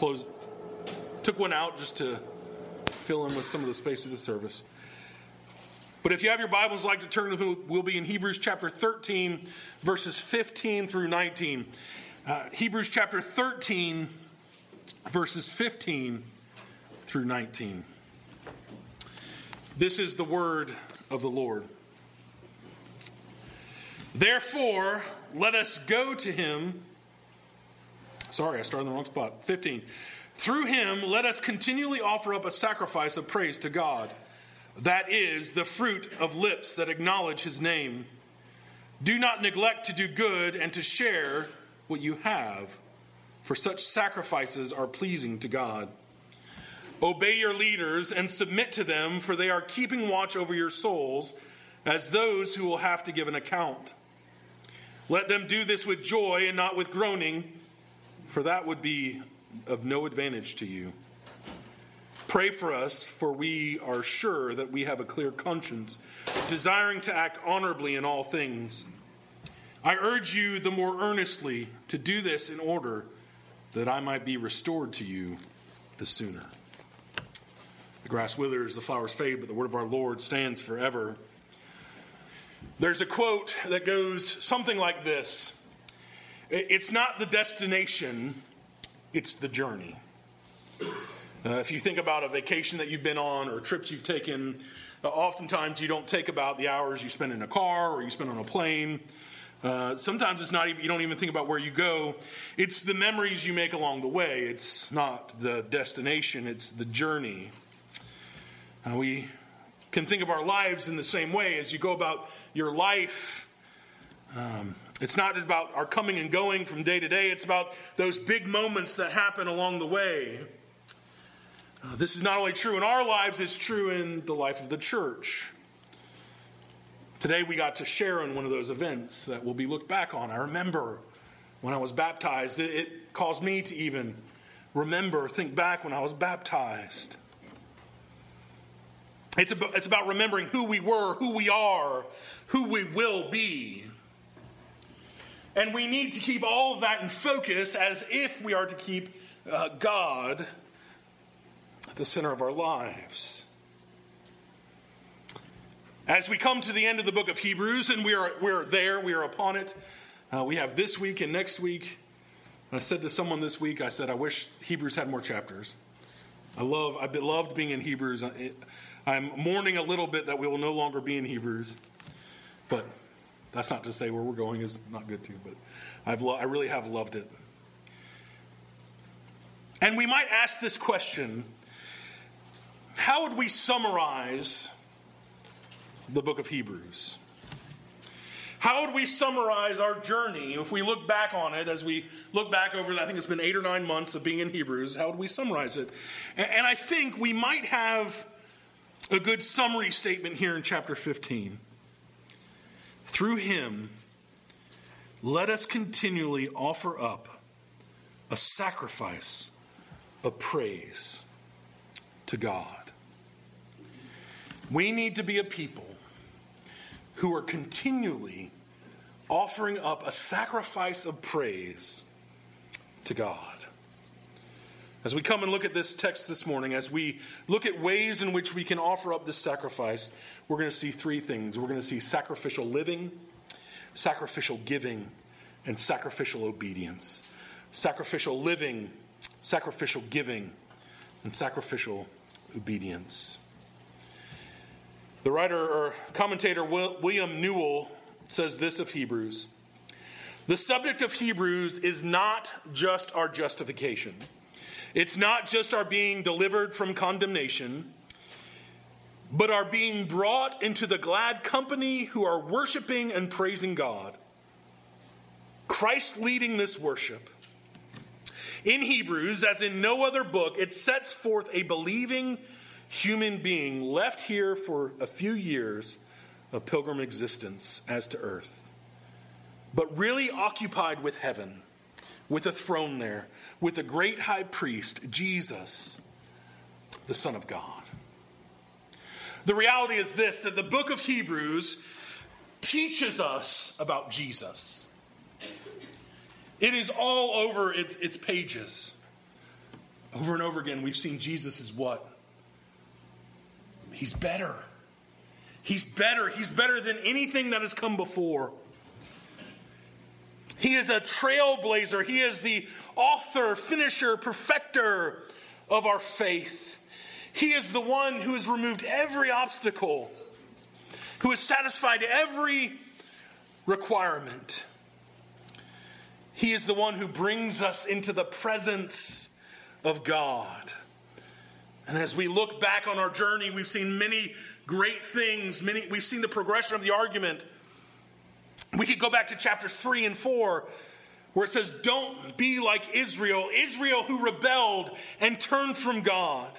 close, took one out just to fill in with some of the space of the service. But if you have your Bibles, like to turn to we'll be in Hebrews chapter 13, verses 15 through 19. Uh, Hebrews chapter 13, verses 15 through 19. This is the word of the Lord. Therefore, let us go to him. Sorry, I started in the wrong spot. 15. Through him, let us continually offer up a sacrifice of praise to God. That is the fruit of lips that acknowledge his name. Do not neglect to do good and to share what you have, for such sacrifices are pleasing to God. Obey your leaders and submit to them, for they are keeping watch over your souls as those who will have to give an account. Let them do this with joy and not with groaning, for that would be of no advantage to you. Pray for us, for we are sure that we have a clear conscience, desiring to act honorably in all things. I urge you the more earnestly to do this in order that I might be restored to you the sooner. The grass withers, the flowers fade, but the word of our Lord stands forever. There's a quote that goes something like this It's not the destination, it's the journey. Uh, if you think about a vacation that you've been on or trips you've taken, uh, oftentimes you don't take about the hours you spend in a car or you spend on a plane. Uh, sometimes it's not even, you don't even think about where you go. It's the memories you make along the way. It's not the destination, it's the journey. Uh, we can think of our lives in the same way as you go about your life. Um, it's not about our coming and going from day to day, it's about those big moments that happen along the way. Uh, this is not only true in our lives, it's true in the life of the church. Today we got to share in one of those events that will be looked back on. I remember when I was baptized, it, it caused me to even remember, think back when I was baptized. It's about, it's about remembering who we were, who we are, who we will be. And we need to keep all of that in focus as if we are to keep uh, God at the center of our lives. As we come to the end of the book of Hebrews, and we are, we're there, we are upon it, uh, we have this week and next week. I said to someone this week, I said, I wish Hebrews had more chapters. I love, I've loved being in Hebrews. I'm mourning a little bit that we will no longer be in Hebrews, but that's not to say where we're going is not good too. But I've lo- I really have loved it. And we might ask this question how would we summarize the book of Hebrews? How would we summarize our journey if we look back on it as we look back over, I think it's been eight or nine months of being in Hebrews? How would we summarize it? And I think we might have a good summary statement here in chapter 15. Through him, let us continually offer up a sacrifice of praise to God. We need to be a people who are continually offering up a sacrifice of praise to God. As we come and look at this text this morning, as we look at ways in which we can offer up this sacrifice, we're going to see three things. We're going to see sacrificial living, sacrificial giving, and sacrificial obedience. Sacrificial living, sacrificial giving, and sacrificial obedience. The writer or commentator William Newell says this of Hebrews The subject of Hebrews is not just our justification, it's not just our being delivered from condemnation, but our being brought into the glad company who are worshiping and praising God. Christ leading this worship. In Hebrews, as in no other book, it sets forth a believing human being left here for a few years of pilgrim existence as to earth, but really occupied with heaven, with a throne there, with the great high priest, Jesus, the Son of God. The reality is this that the book of Hebrews teaches us about Jesus. It is all over its, its pages. Over and over again, we've seen Jesus is what? He's better. He's better. He's better than anything that has come before. He is a trailblazer. He is the author, finisher, perfecter of our faith. He is the one who has removed every obstacle, who has satisfied every requirement. He is the one who brings us into the presence of God. And as we look back on our journey, we've seen many great things. Many, we've seen the progression of the argument. We could go back to chapters 3 and 4, where it says, Don't be like Israel, Israel who rebelled and turned from God.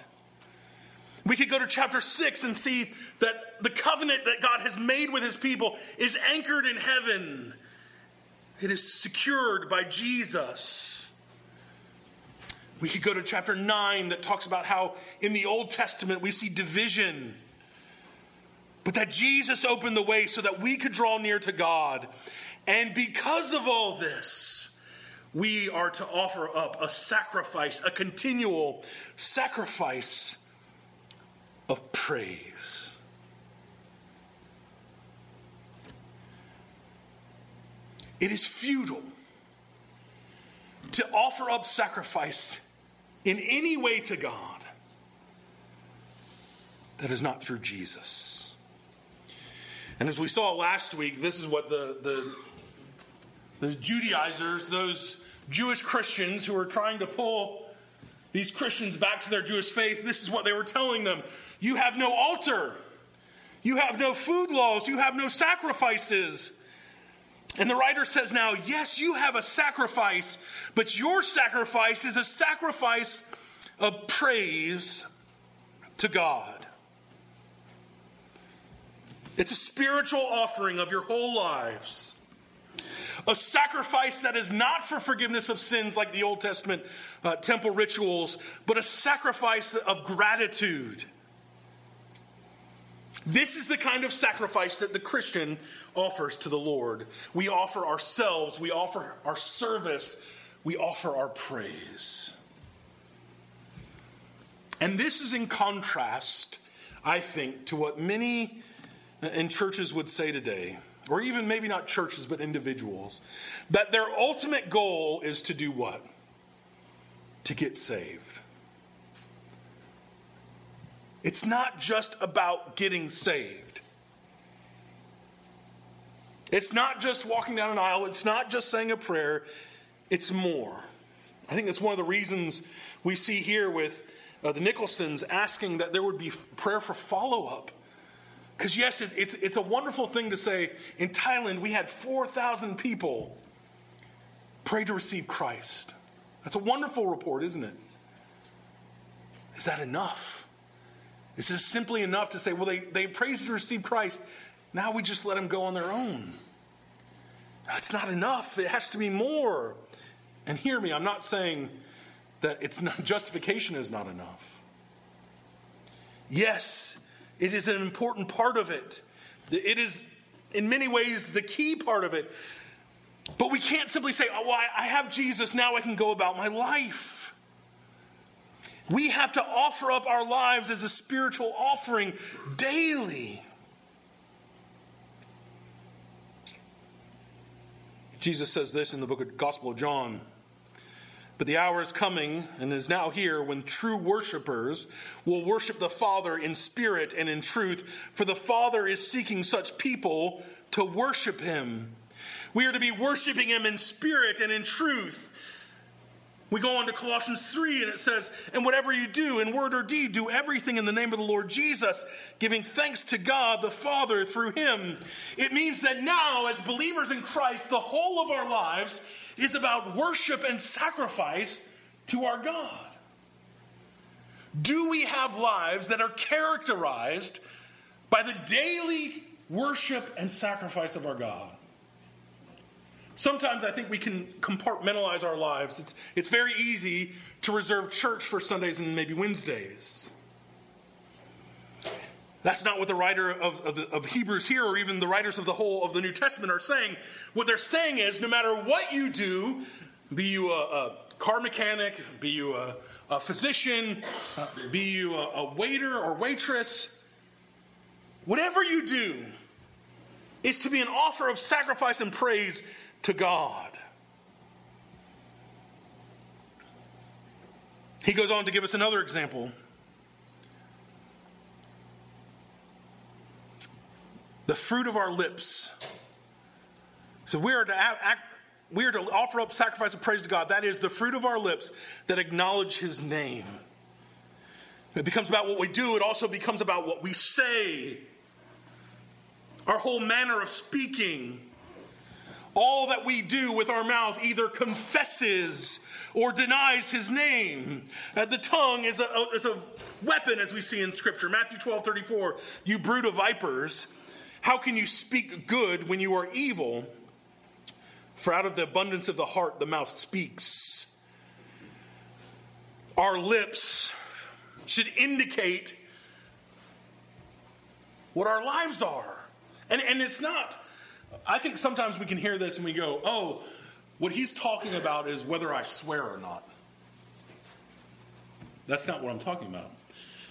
We could go to chapter 6 and see that the covenant that God has made with his people is anchored in heaven, it is secured by Jesus. We could go to chapter 9 that talks about how in the Old Testament we see division, but that Jesus opened the way so that we could draw near to God. And because of all this, we are to offer up a sacrifice, a continual sacrifice of praise. It is futile to offer up sacrifice in any way to God that is not through Jesus. And as we saw last week, this is what the, the, the Judaizers, those Jewish Christians who are trying to pull these Christians back to their Jewish faith, this is what they were telling them. You have no altar. You have no food laws. You have no sacrifices. And the writer says now, yes, you have a sacrifice, but your sacrifice is a sacrifice of praise to God. It's a spiritual offering of your whole lives. A sacrifice that is not for forgiveness of sins like the Old Testament uh, temple rituals, but a sacrifice of gratitude. This is the kind of sacrifice that the Christian offers to the Lord. We offer ourselves, we offer our service, we offer our praise. And this is in contrast, I think, to what many in churches would say today, or even maybe not churches, but individuals, that their ultimate goal is to do what? To get saved. It's not just about getting saved. It's not just walking down an aisle. It's not just saying a prayer. It's more. I think that's one of the reasons we see here with uh, the Nicholsons asking that there would be prayer for follow up. Because, yes, it, it's, it's a wonderful thing to say. In Thailand, we had 4,000 people pray to receive Christ. That's a wonderful report, isn't it? Is that enough? Is it simply enough to say, well, they, they praised to receive Christ. Now we just let them go on their own. That's not enough. It has to be more. And hear me, I'm not saying that it's not, justification is not enough. Yes, it is an important part of it. It is, in many ways, the key part of it. But we can't simply say, oh, well, I have Jesus, now I can go about my life. We have to offer up our lives as a spiritual offering daily. Jesus says this in the book of Gospel of John. But the hour is coming and is now here when true worshipers will worship the Father in spirit and in truth, for the Father is seeking such people to worship him. We are to be worshiping him in spirit and in truth. We go on to Colossians 3 and it says, And whatever you do in word or deed, do everything in the name of the Lord Jesus, giving thanks to God the Father through him. It means that now, as believers in Christ, the whole of our lives is about worship and sacrifice to our God. Do we have lives that are characterized by the daily worship and sacrifice of our God? Sometimes I think we can compartmentalize our lives. It's, it's very easy to reserve church for Sundays and maybe Wednesdays. That's not what the writer of, of, the, of, Hebrews here, or even the writers of the whole of the New Testament, are saying. What they're saying is no matter what you do, be you a, a car mechanic, be you a, a physician, uh, be you a, a waiter or waitress, whatever you do is to be an offer of sacrifice and praise to God. He goes on to give us another example. The fruit of our lips. So we are to act, we are to offer up sacrifice of praise to God. That is the fruit of our lips that acknowledge his name. It becomes about what we do, it also becomes about what we say. Our whole manner of speaking. All that we do with our mouth either confesses or denies his name. Uh, the tongue is a, is a weapon, as we see in Scripture. Matthew 12 34, you brood of vipers, how can you speak good when you are evil? For out of the abundance of the heart, the mouth speaks. Our lips should indicate what our lives are. And, and it's not, I think sometimes we can hear this and we go, oh, what he's talking about is whether I swear or not. That's not what I'm talking about.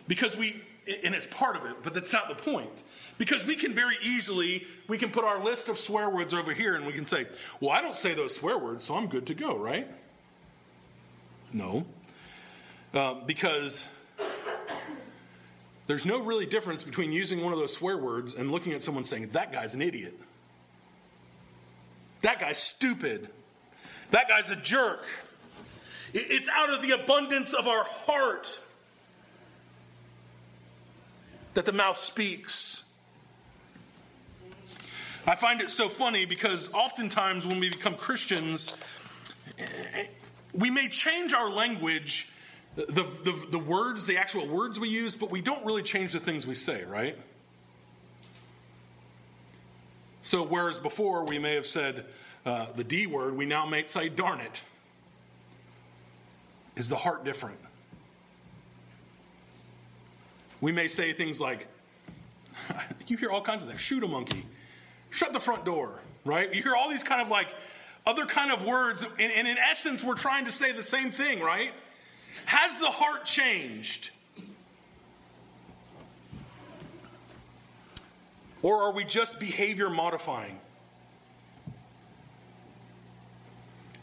Because we, and it's part of it, but that's not the point. Because we can very easily, we can put our list of swear words over here and we can say, well, I don't say those swear words, so I'm good to go, right? No. Uh, because there's no really difference between using one of those swear words and looking at someone saying, that guy's an idiot. That guy's stupid. That guy's a jerk. It's out of the abundance of our heart that the mouth speaks. I find it so funny because oftentimes when we become Christians, we may change our language, the, the, the, words, the actual words we use, but we don't really change the things we say, right? So, whereas before we may have said, uh, the D word, we now may say, darn it. Is the heart different? We may say things like, you hear all kinds of things. Shoot a monkey. Shut the front door, right? You hear all these kind of like other kind of words, and, and in essence, we're trying to say the same thing, right? Has the heart changed? Or are we just behavior modifying?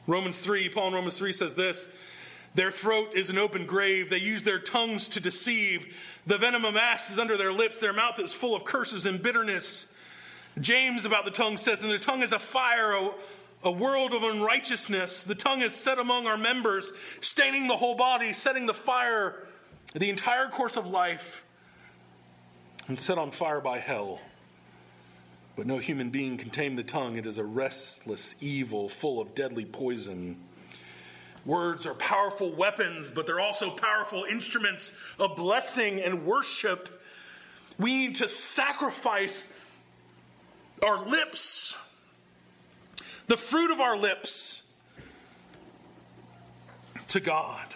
Romans 3, Paul in Romans 3 says this Their throat is an open grave. They use their tongues to deceive. The venom of asps is under their lips. Their mouth is full of curses and bitterness. James about the tongue says, And the tongue is a fire, a, a world of unrighteousness. The tongue is set among our members, staining the whole body, setting the fire, the entire course of life, and set on fire by hell. But no human being can tame the tongue. It is a restless evil full of deadly poison. Words are powerful weapons, but they're also powerful instruments of blessing and worship. We need to sacrifice our lips, the fruit of our lips, to God.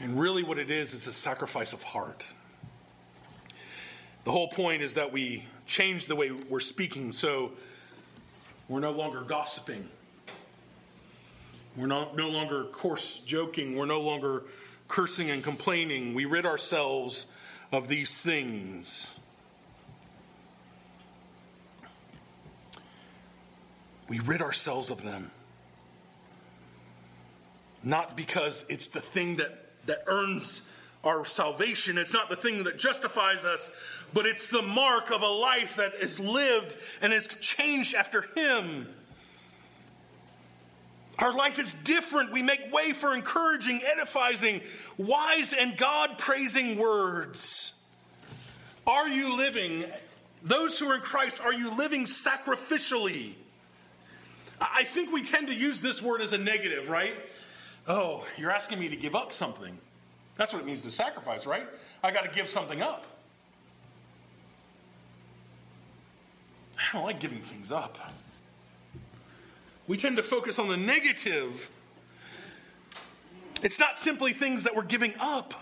And really, what it is, is a sacrifice of heart. The whole point is that we change the way we're speaking so we're no longer gossiping. We're not, no longer coarse joking. We're no longer cursing and complaining. We rid ourselves of these things. We rid ourselves of them. Not because it's the thing that, that earns our salvation. It's not the thing that justifies us, but it's the mark of a life that is lived and is changed after Him. Our life is different. We make way for encouraging, edifying, wise, and God praising words. Are you living, those who are in Christ, are you living sacrificially? I think we tend to use this word as a negative, right? Oh, you're asking me to give up something. That's what it means to sacrifice, right? I got to give something up. I don't like giving things up. We tend to focus on the negative. It's not simply things that we're giving up.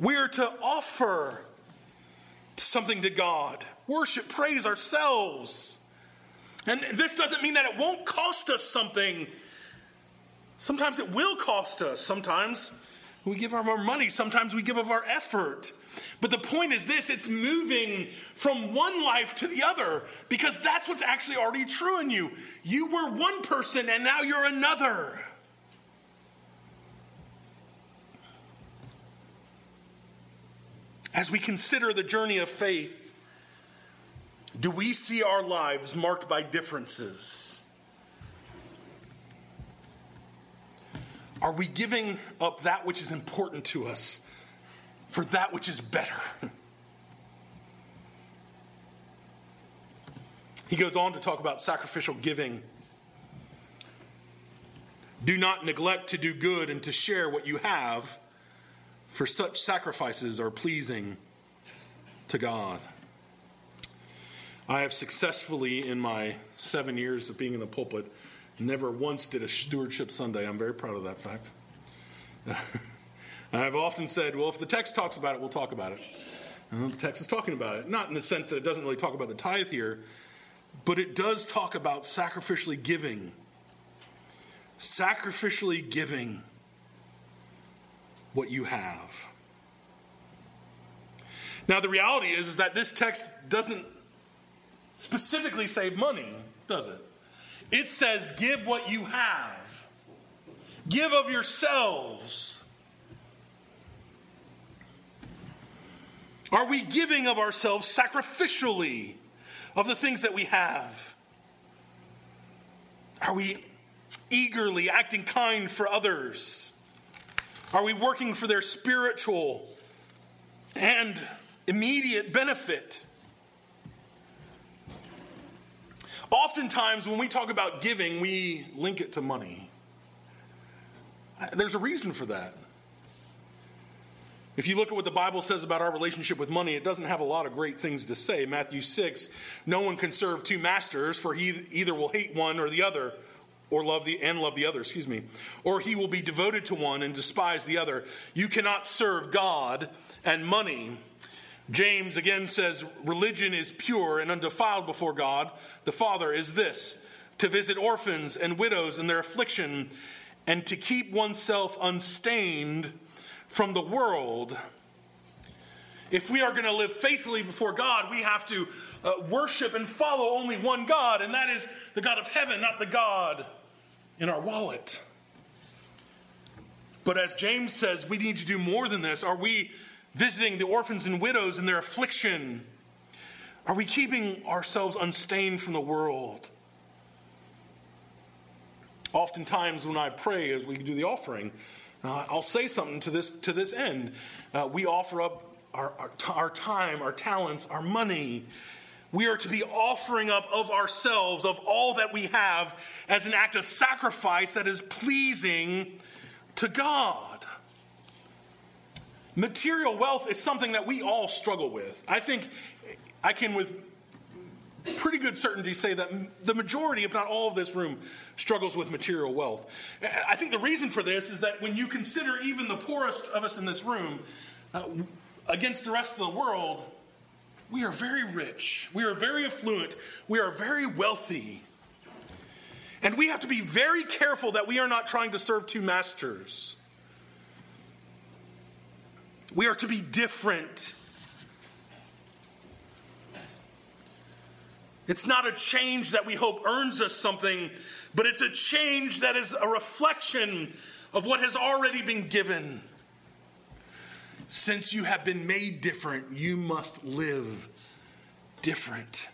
We're to offer something to God, worship, praise ourselves. And this doesn't mean that it won't cost us something. Sometimes it will cost us. Sometimes we give of our money, sometimes we give of our effort. But the point is this it's moving from one life to the other because that's what's actually already true in you. You were one person and now you're another. As we consider the journey of faith, do we see our lives marked by differences? Are we giving up that which is important to us for that which is better? He goes on to talk about sacrificial giving. Do not neglect to do good and to share what you have, for such sacrifices are pleasing to God. I have successfully, in my seven years of being in the pulpit, never once did a stewardship Sunday. I'm very proud of that fact. I've often said, well, if the text talks about it, we'll talk about it. Well, the text is talking about it. Not in the sense that it doesn't really talk about the tithe here, but it does talk about sacrificially giving. Sacrificially giving what you have. Now, the reality is, is that this text doesn't specifically say money, does it? It says, give what you have, give of yourselves. Are we giving of ourselves sacrificially of the things that we have? Are we eagerly acting kind for others? Are we working for their spiritual and immediate benefit? Oftentimes, when we talk about giving, we link it to money. There's a reason for that. If you look at what the Bible says about our relationship with money, it doesn't have a lot of great things to say. Matthew 6 No one can serve two masters, for he either will hate one or the other, or love the and love the other, excuse me, or he will be devoted to one and despise the other. You cannot serve God and money. James again says, Religion is pure and undefiled before God. The Father is this to visit orphans and widows in their affliction, and to keep oneself unstained from the world. If we are going to live faithfully before God, we have to uh, worship and follow only one God, and that is the God of heaven, not the God in our wallet. But as James says, we need to do more than this. Are we visiting the orphans and widows in their affliction? Are we keeping ourselves unstained from the world? Oftentimes, when I pray as we do the offering, uh, I'll say something to this, to this end. Uh, we offer up our, our, our time, our talents, our money. We are to be offering up of ourselves, of all that we have, as an act of sacrifice that is pleasing to God. Material wealth is something that we all struggle with. I think I can, with pretty good certainty, say that the majority, if not all of this room, struggles with material wealth. I think the reason for this is that when you consider even the poorest of us in this room uh, against the rest of the world, we are very rich, we are very affluent, we are very wealthy. And we have to be very careful that we are not trying to serve two masters. We are to be different. It's not a change that we hope earns us something, but it's a change that is a reflection of what has already been given. Since you have been made different, you must live different.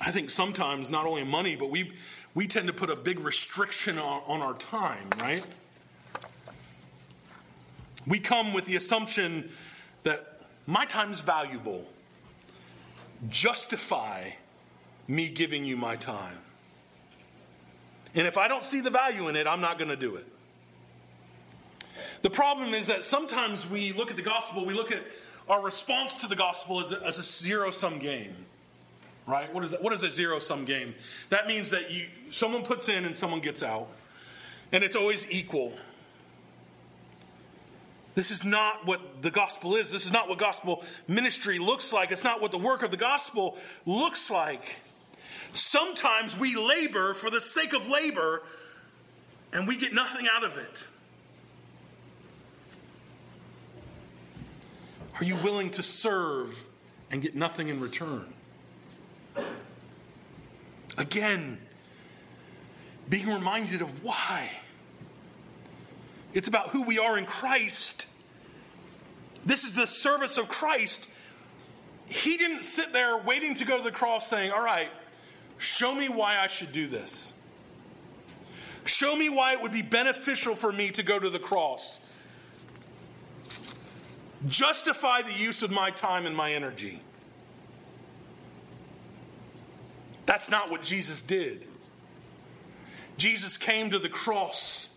I think sometimes not only money, but we we tend to put a big restriction on, on our time, right? We come with the assumption that my time is valuable. Justify me giving you my time. And if I don't see the value in it, I'm not going to do it. The problem is that sometimes we look at the gospel, we look at our response to the gospel as a, as a zero sum game right? What is? What is a zero sum game? That means that you someone puts in and someone gets out, and it's always equal. This is not what the gospel is. This is not what gospel ministry looks like. It's not what the work of the gospel looks like. Sometimes we labor for the sake of labor and we get nothing out of it. Are you willing to serve and get nothing in return? Again, being reminded of why. It's about who we are in Christ. This is the service of Christ. He didn't sit there waiting to go to the cross saying, All right, show me why I should do this. Show me why it would be beneficial for me to go to the cross. Justify the use of my time and my energy. That's not what Jesus did. Jesus came to the cross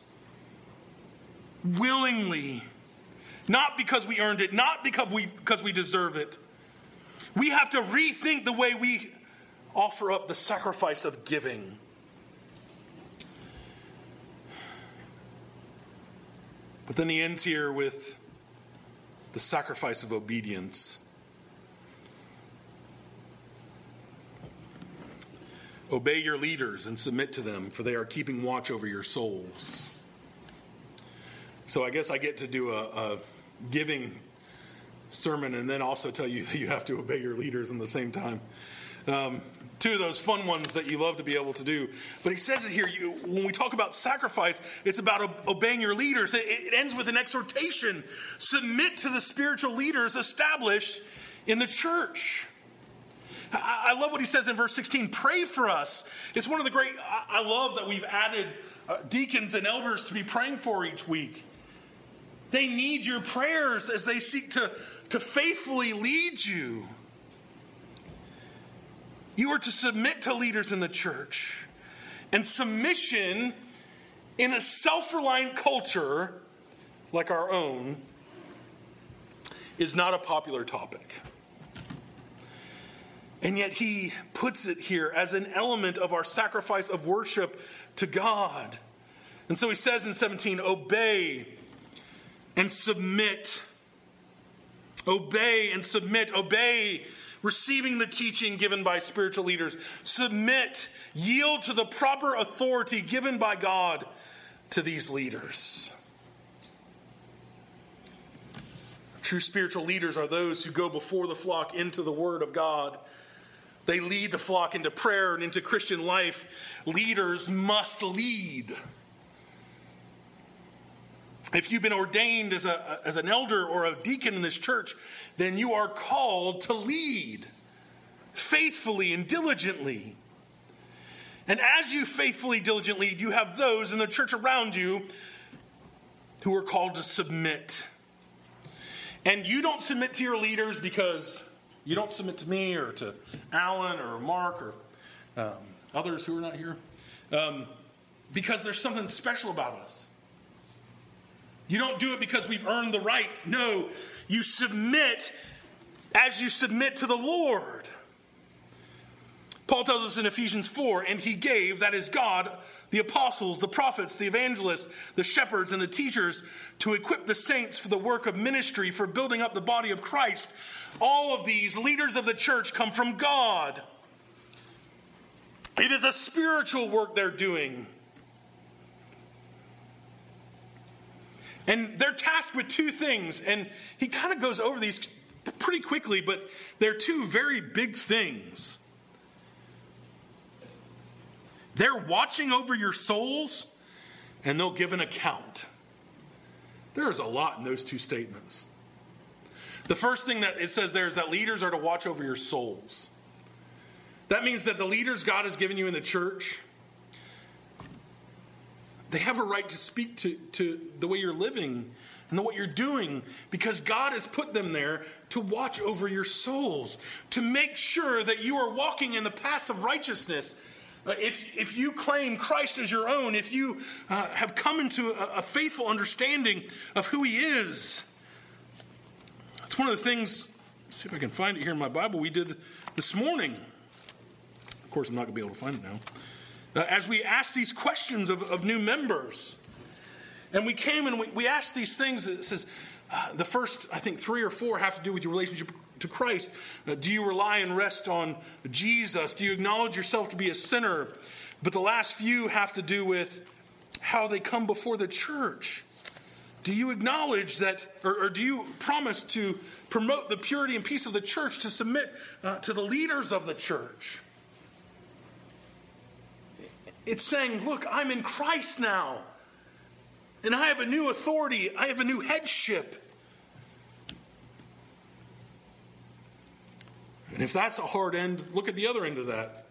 willingly, not because we earned it, not because we, because we deserve it. We have to rethink the way we offer up the sacrifice of giving. But then he ends here with the sacrifice of obedience. Obey your leaders and submit to them, for they are keeping watch over your souls. So I guess I get to do a, a giving sermon and then also tell you that you have to obey your leaders in the same time. Um, two of those fun ones that you love to be able to do. But he says it here you, when we talk about sacrifice, it's about obeying your leaders. It, it ends with an exhortation submit to the spiritual leaders established in the church. I, love what he says in verse 16 pray for us. It's one of the great, I, I love that we've added uh, deacons and elders to be praying for each week. They need your prayers as they seek to, to faithfully lead you. You are to submit to leaders in the church. And submission in a self reliant culture like our own is not a popular topic. And yet he puts it here as an element of our sacrifice of worship to God. And so he says in 17, obey and submit. Obey and submit. Obey receiving the teaching given by spiritual leaders. Submit, yield to the proper authority given by God to these leaders. True spiritual leaders are those who go before the flock into the Word of God. They lead the flock into prayer and into Christian life. Leaders must lead. If you've been ordained as, a, as an elder or a deacon in this church, then you are called to lead faithfully and diligently. And as you faithfully, diligently, you have those in the church around you who are called to submit. And you don't submit to your leaders because you don't submit to me or to Alan or Mark or um, others who are not here um, because there's something special about us. You don't do it because we've earned the right. No, you submit as you submit to the Lord. Paul tells us in Ephesians 4 and he gave, that is God, the apostles, the prophets, the evangelists, the shepherds, and the teachers to equip the saints for the work of ministry, for building up the body of Christ. All of these leaders of the church come from God. It is a spiritual work they're doing. And they're tasked with two things, and he kind of goes over these pretty quickly, but they're two very big things. They're watching over your souls, and they'll give an account. There is a lot in those two statements. The first thing that it says there is that leaders are to watch over your souls. That means that the leaders God has given you in the church they have a right to speak to, to the way you're living and what you're doing because God has put them there to watch over your souls, to make sure that you are walking in the paths of righteousness. If, if you claim Christ as your own, if you uh, have come into a, a faithful understanding of who He is, that's one of the things, see if I can find it here in my Bible, we did this morning. Of course, I'm not going to be able to find it now uh, as we asked these questions of, of new members. And we came and we, we asked these things. It says, Uh, the first, I think, three or four have to do with your relationship to Christ. Uh, do you rely and rest on Jesus? Do you acknowledge yourself to be a sinner? But the last few have to do with how they come before the church. Do you acknowledge that, or, or do you promise to promote the purity and peace of the church, to submit uh, to the leaders of the church? It's saying, look, I'm in Christ now. And I have a new authority, I have a new headship. And if that's a hard end, look at the other end of that.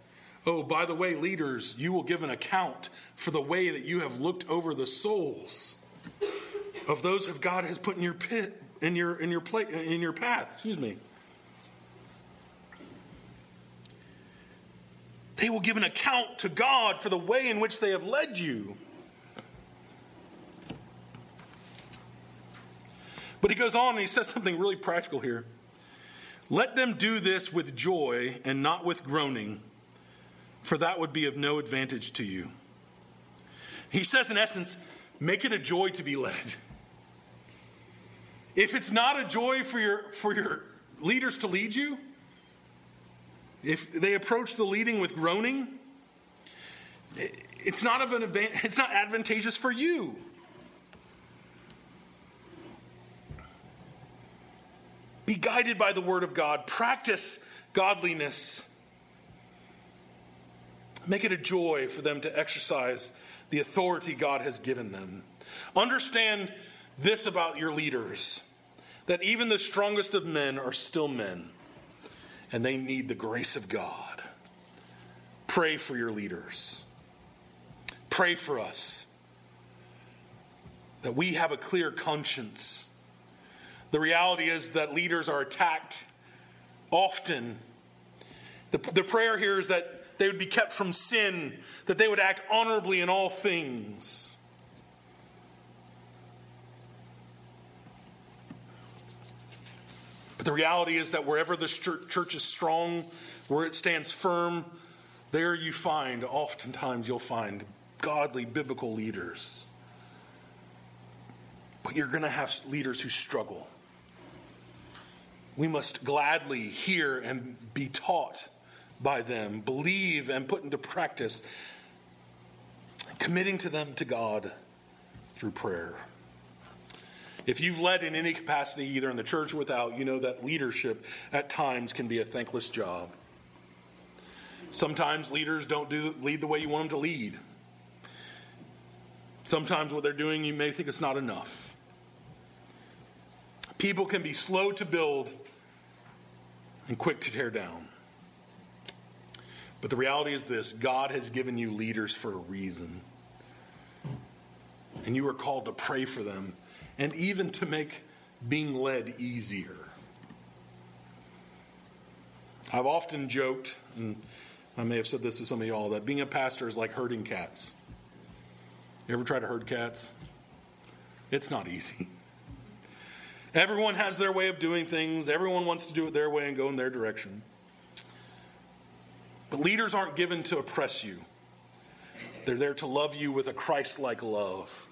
Oh, by the way, leaders, you will give an account for the way that you have looked over the souls of those of God has put in your pit, in your in your plate, in your path. Excuse me. They will give an account to God for the way in which they have led you. But he goes on and he says something really practical here. Let them do this with joy and not with groaning, for that would be of no advantage to you. He says, in essence, make it a joy to be led. If it's not a joy for your, for your leaders to lead you, if they approach the leading with groaning, it's not, of an, it's not advantageous for you. Be guided by the Word of God. Practice godliness. Make it a joy for them to exercise the authority God has given them. Understand this about your leaders that even the strongest of men are still men, and they need the grace of God. Pray for your leaders. Pray for us that we have a clear conscience the reality is that leaders are attacked often. The, the prayer here is that they would be kept from sin, that they would act honorably in all things. But the reality is that wherever the church is strong, where it stands firm, there you find, oftentimes, you'll find godly biblical leaders. But you're going to have leaders who struggle we must gladly hear and be taught by them, believe and put into practice, committing to them to God through prayer. If you've led in any capacity, either in the church or without, you know that leadership at times can be a thankless job. Sometimes leaders don't do, lead the way you want them to lead. Sometimes what they're doing, you may think it's not enough. People can be slow to build and quick to tear down. But the reality is this God has given you leaders for a reason. And you are called to pray for them and even to make being led easier. I've often joked, and I may have said this to some of y'all, that being a pastor is like herding cats. You ever try to herd cats? It's not easy. Everyone has their way of doing things, everyone wants to do it their way and go in their direction. But leaders aren't given to oppress you, they're there to love you with a Christ like love.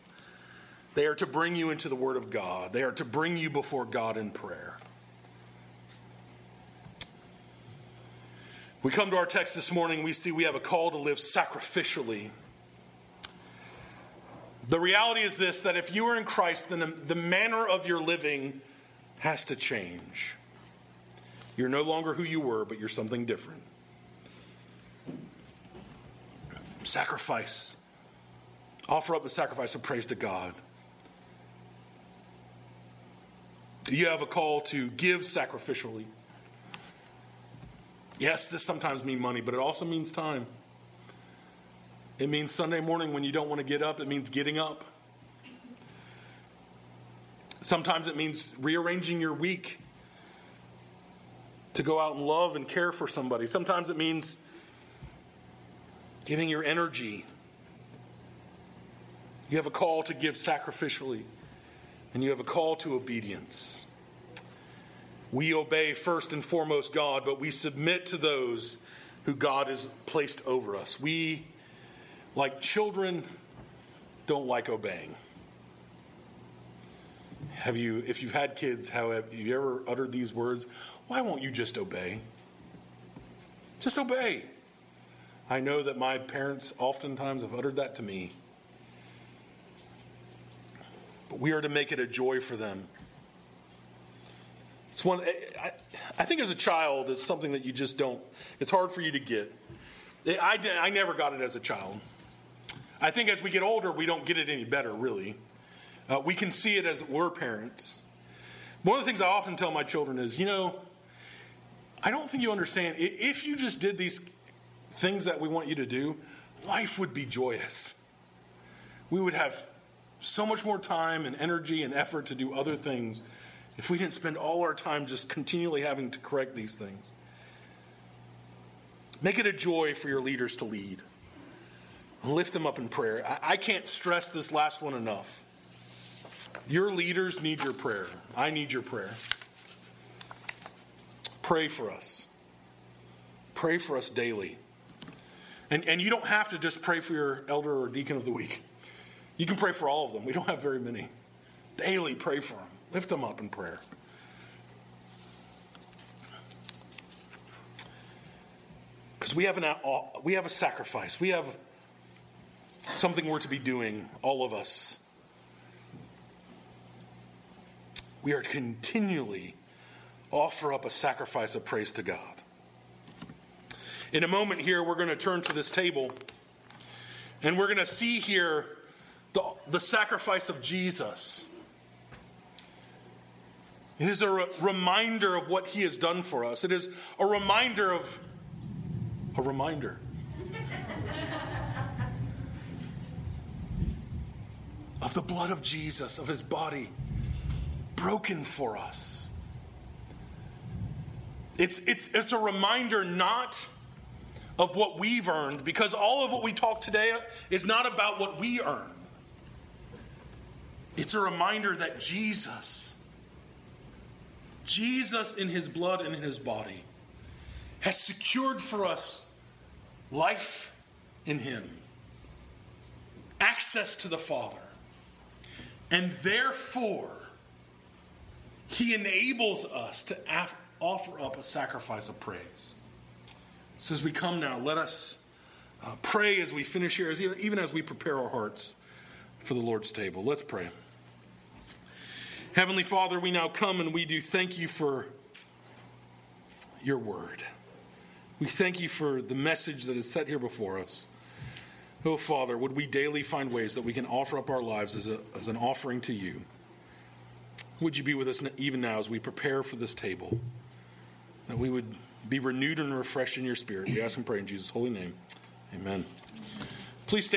They are to bring you into the Word of God, they are to bring you before God in prayer. We come to our text this morning, we see we have a call to live sacrificially. The reality is this that if you are in Christ, then the manner of your living has to change. You're no longer who you were, but you're something different. Sacrifice. Offer up the sacrifice of praise to God. You have a call to give sacrificially. Yes, this sometimes means money, but it also means time. It means Sunday morning when you don't want to get up, it means getting up. Sometimes it means rearranging your week to go out and love and care for somebody. Sometimes it means giving your energy. You have a call to give sacrificially, and you have a call to obedience. We obey first and foremost God, but we submit to those who God has placed over us. We like children don't like obeying. Have you, if you've had kids, have you ever uttered these words? Why won't you just obey? Just obey. I know that my parents oftentimes have uttered that to me. But we are to make it a joy for them. It's one, I, I think as a child, it's something that you just don't, it's hard for you to get. I, I never got it as a child. I think as we get older, we don't get it any better, really. Uh, we can see it as we're parents. One of the things I often tell my children is, you know, I don't think you understand. If you just did these things that we want you to do, life would be joyous. We would have so much more time and energy and effort to do other things if we didn't spend all our time just continually having to correct these things. Make it a joy for your leaders to lead. And lift them up in prayer. I, I can't stress this last one enough. Your leaders need your prayer. I need your prayer. Pray for us. Pray for us daily. And, and you don't have to just pray for your elder or deacon of the week. You can pray for all of them. We don't have very many. Daily pray for them. Lift them up in prayer. Because we have an we have a sacrifice. We have something we're to be doing, all of us. We are to continually offer up a sacrifice of praise to God. In a moment here, we're going to turn to this table and we're going to see here the, the sacrifice of Jesus. It is a re- reminder of what he has done for us. It is a reminder of a reminder. Of the blood of Jesus, of his body broken for us. It's, it's, it's a reminder not of what we've earned, because all of what we talk today is not about what we earn. It's a reminder that Jesus, Jesus in his blood and in his body, has secured for us life in him, access to the Father. And therefore, he enables us to af- offer up a sacrifice of praise. So as we come now, let us uh, pray as we finish here, as even, even as we prepare our hearts for the Lord's table. Let's pray. Heavenly Father, we now come and we do thank you for your word. We thank you for the message that is set here before us. Oh, Father, would we daily find ways that we can offer up our lives as, a, as an offering to you? Would you be with us even now as we prepare for this table? That we would be renewed and refreshed in your spirit. We ask and pray in Jesus' holy name. Amen. Please stay.